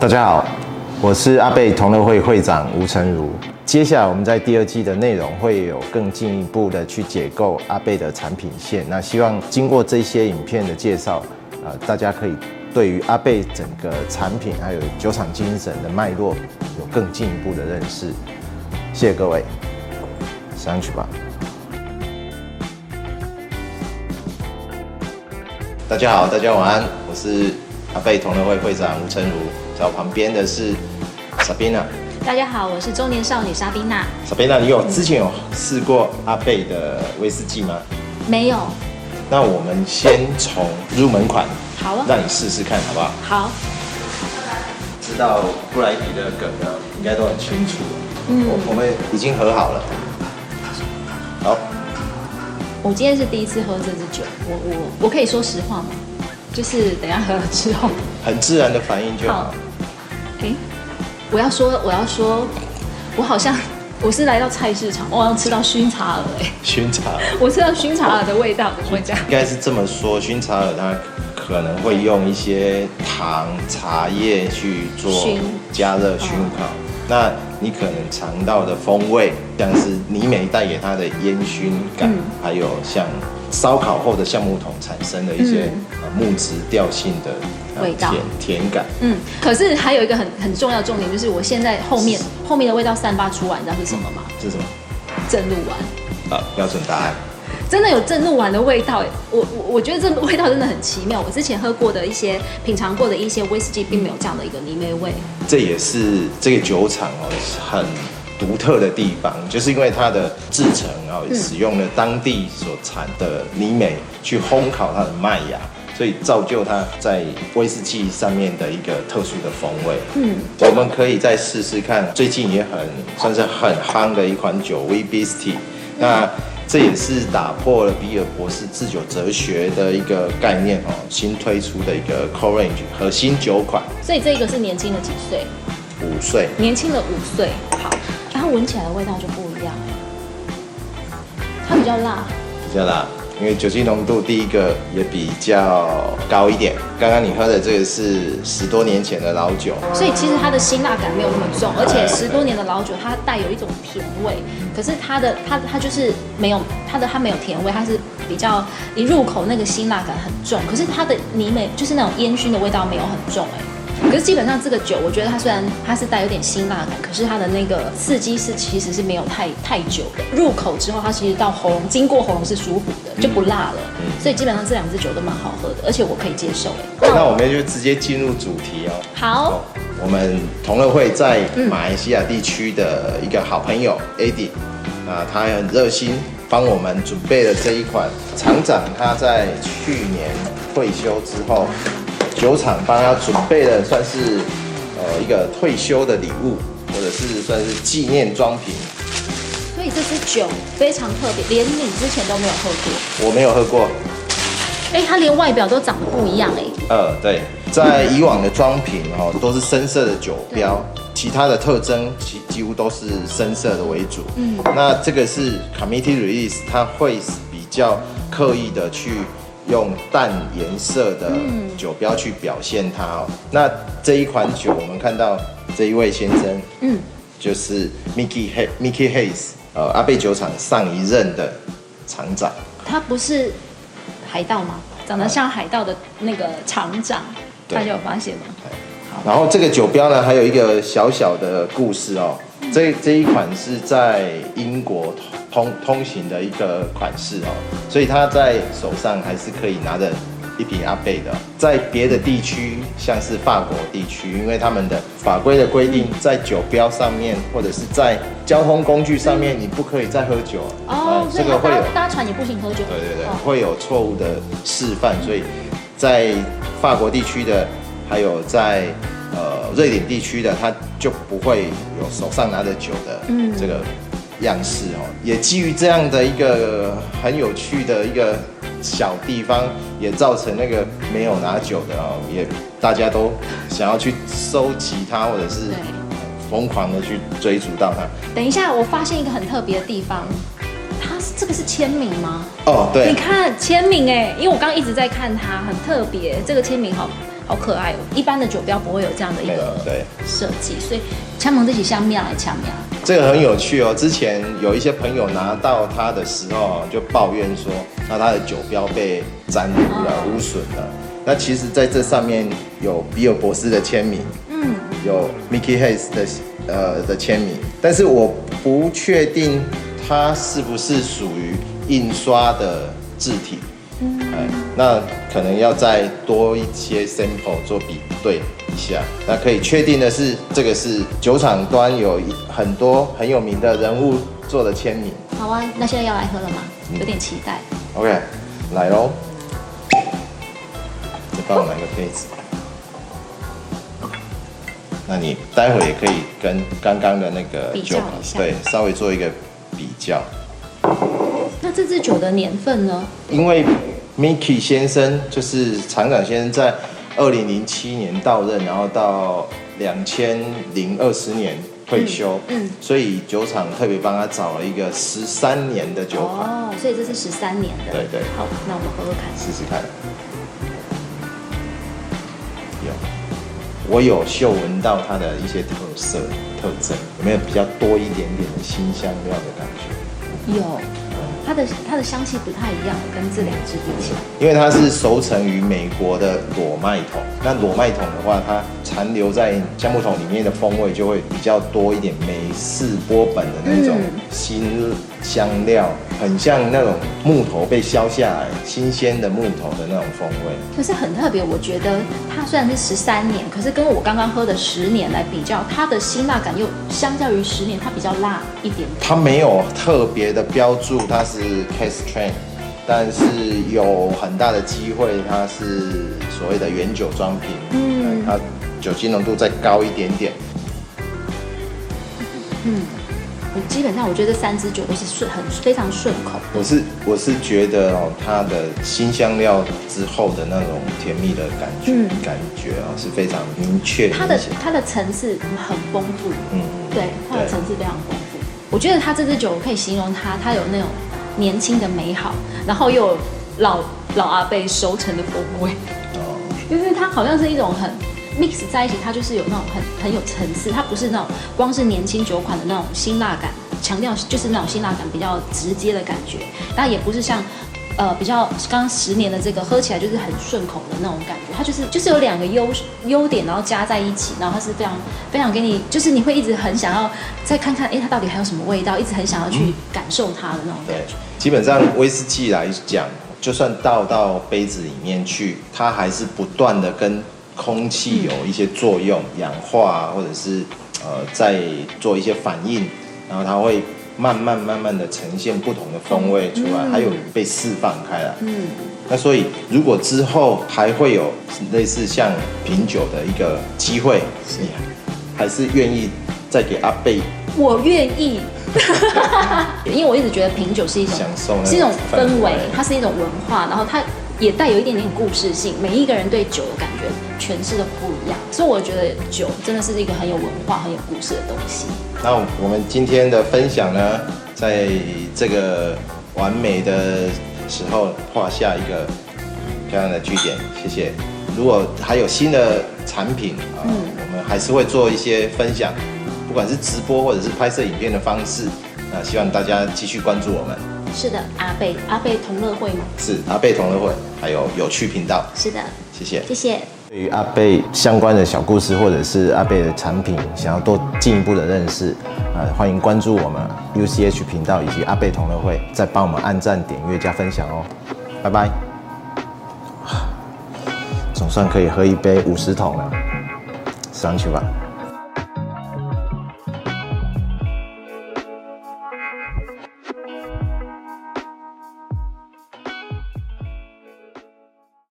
大家好，我是阿贝同乐会会长吴成儒。接下来我们在第二季的内容会有更进一步的去解构阿贝的产品线。那希望经过这些影片的介绍，呃，大家可以对于阿贝整个产品还有酒厂精神的脉络有更进一步的认识。谢谢各位，上去吧。大家好，大家晚安，我是阿贝同乐会会长吴成儒，在我旁边的是 Sabina。大家好，我是中年少女莎宾娜。莎宾娜，你有之前有试过阿贝的威士忌吗？没有。那我们先从入门款，好啊，让你试试看好不好？好。知道布莱迪的梗呢，应该都很清楚。嗯，我我们已经和好了。好。我今天是第一次喝这支酒，我我我可以说实话吗？就是等一下喝了之后，很自然的反应就好。我要说，我要说，我好像我是来到菜市场，我好像吃到熏茶耳哎，熏茶。耳，我吃到熏茶耳的味道，怎么会这样？应该是这么说，熏茶耳它可能会用一些糖、茶叶去做加热熏烤，那你可能尝到的风味，像是泥煤带给它的烟熏感，嗯、还有像烧烤后的橡木桶产生的一些、嗯呃、木质调性的。味道甜甜感，嗯，可是还有一个很很重要的重点，就是我现在后面后面的味道散发出来，你知道是什么吗？是什么？正露丸。啊，标准答案。真的有正露丸的味道，我我我觉得这个味道真的很奇妙。我之前喝过的一些品尝过的一些威士忌，并没有这样的一个泥煤味。这也是这个酒厂哦很独特的地方，就是因为它的制成然后使用了当地所产的泥煤去烘烤它的麦芽。所以造就它在威士忌上面的一个特殊的风味。嗯，我们可以再试试看，最近也很算是很夯的一款酒 Wee Bistey。那这也是打破了比尔博士制酒哲学的一个概念哦，新推出的一个 Core Range 核心酒款。所以这个是年轻的几岁？五岁。年轻的五岁。好，闻起来的味道就不一样。它比较辣。比较辣。因为酒精浓度第一个也比较高一点。刚刚你喝的这个是十多年前的老酒，所以其实它的辛辣感没有那么重，而且十多年的老酒它带有一种甜味。可是它的它它就是没有它的它没有甜味，它是比较一入口那个辛辣感很重。可是它的泥煤就是那种烟熏的味道没有很重哎。可是基本上这个酒，我觉得它虽然它是带有点辛辣感，可是它的那个刺激是其实是没有太太久的。入口之后，它其实到喉咙，经过喉咙是舒服的，就不辣了。嗯，所以基本上这两支酒都蛮好喝的，而且我可以接受。那我们就直接进入主题哦。好，我们同乐会在马来西亚地区的一个好朋友 Eddie，啊，他很热心帮我们准备了这一款厂长他在去年退休之后。酒厂帮他准备的算是呃一个退休的礼物，或者是算是纪念装瓶。所以这支酒非常特别，连你之前都没有喝过。我没有喝过。哎，它连外表都长得不一样哎。呃，对，在以往的装瓶哦都是深色的酒标，其他的特征几几乎都是深色的为主。嗯，那这个是 Committee Release，它会比较刻意的去。用淡颜色的酒标去表现它哦。那这一款酒，我们看到这一位先生，嗯，就是 Mickey Hay Mickey Hayes，呃，阿贝酒厂上一任的厂长。他不是海盗吗？长得像海盗的那个厂长，大家有发现吗？好。然后这个酒标呢，还有一个小小的故事哦。这这一款是在英国通通行的一个款式哦，所以他在手上还是可以拿着一瓶阿贝的。在别的地区，像是法国地区，因为他们的法规的规定，在酒标上面或者是在交通工具上面，你不可以再喝酒哦。这个会有搭船也不行喝酒。对对对，会有错误的示范，所以在法国地区的，还有在。呃，瑞典地区的他就不会有手上拿着酒的这个样式哦，嗯、也基于这样的一个很有趣的一个小地方，也造成那个没有拿酒的哦，也大家都想要去收集它，或者是疯狂的去追逐到它。等一下，我发现一个很特别的地方，它这个是签名吗？哦，对，你看签名哎，因为我刚刚一直在看它，很特别，这个签名哈。好可爱哦。一般的酒标不会有这样的一个对设计，所以枪盟这起香面来枪面。这个很有趣哦。之前有一些朋友拿到它的时候，就抱怨说，那它的酒标被沾污了、哦、污损了。那其实在这上面有比尔博士的签名，嗯，有 Mickey Hayes 的呃的签名，但是我不确定它是不是属于印刷的字体。嗯，那可能要再多一些 sample 做比对一下。那可以确定的是，这个是酒厂端有一很多很有名的人物做的签名。好啊，那现在要来喝了吗？有点期待。嗯、OK，来喽。再帮我拿个杯子。那你待会也可以跟刚刚的那个酒，对，稍微做一个比较。那这支酒的年份呢？因为 Mickey 先生就是厂长先生，在二零零七年到任，然后到两千零二十年退休，嗯，嗯，所以酒厂特别帮他找了一个十三年的酒款。哦，所以这是十三年的。对对。好，那我们喝喝看，试试看。有，我有嗅闻到它的一些特色特征，有没有比较多一点点的辛香料的感觉？有。它的它的香气不太一样，跟这两支比起来，因为它是熟成于美国的裸麦桶。那裸麦桶的话，它残留在橡木桶里面的风味就会比较多一点，美式波本的那种新香料，很像那种木头被削下来，新鲜的木头的那种风味。可是很特别，我觉得它虽然是十三年，可是跟我刚刚喝的十年来比较，它的辛辣感又相较于十年，它比较辣一点点。它没有特别的标注，它是。Cask Strength，但是有很大的机会，它是所谓的原酒装瓶，嗯，它酒精浓度再高一点点。嗯，我基本上我觉得这三支酒都是顺，很非常顺口。我是我是觉得哦，它的新香料之后的那种甜蜜的感觉，嗯、感觉啊是非常明确。它的它的层次很丰富，嗯，对，它的层次非常丰富。我觉得它这支酒我可以形容它，它有那种。年轻的美好，然后又有老老阿贝熟成的风味，哦就是它好像是一种很 mix 在一起，它就是有那种很很有层次，它不是那种光是年轻酒款的那种辛辣感，强调就是那种辛辣感比较直接的感觉，但也不是像呃比较刚刚十年的这个喝起来就是很顺口的那种感觉，它就是就是有两个优优点，然后加在一起，然后它是非常非常给你，就是你会一直很想要再看看，哎，它到底还有什么味道，一直很想要去感受它的那种感觉。嗯基本上威士忌来讲，就算倒到杯子里面去，它还是不断的跟空气有一些作用，氧化或者是呃在做一些反应，然后它会慢慢慢慢的呈现不同的风味出来，还有被释放开来。嗯，那所以如果之后还会有类似像品酒的一个机会，你还是愿意再给阿贝？我愿意。因为我一直觉得品酒是一种享受，是一种氛围，它是一种文化，然后它也带有一点点故事性。每一个人对酒的感觉诠释的不一样，所以我觉得酒真的是一个很有文化、很有故事的东西。那我们今天的分享呢，在这个完美的时候画下一个漂亮的句点，谢谢。如果还有新的产品啊，嗯，我们还是会做一些分享。不管是直播或者是拍摄影片的方式，那希望大家继续关注我们。是的，阿贝阿贝同乐会吗？是阿贝同乐会，还有有趣频道。是的，谢谢，谢谢。对于阿贝相关的小故事，或者是阿贝的产品，想要多进一步的认识，呃，欢迎关注我们 UCH 频道以及阿贝同乐会，再帮我们按赞、点阅、加分享哦。拜拜。总算可以喝一杯五十桶了，上去吧。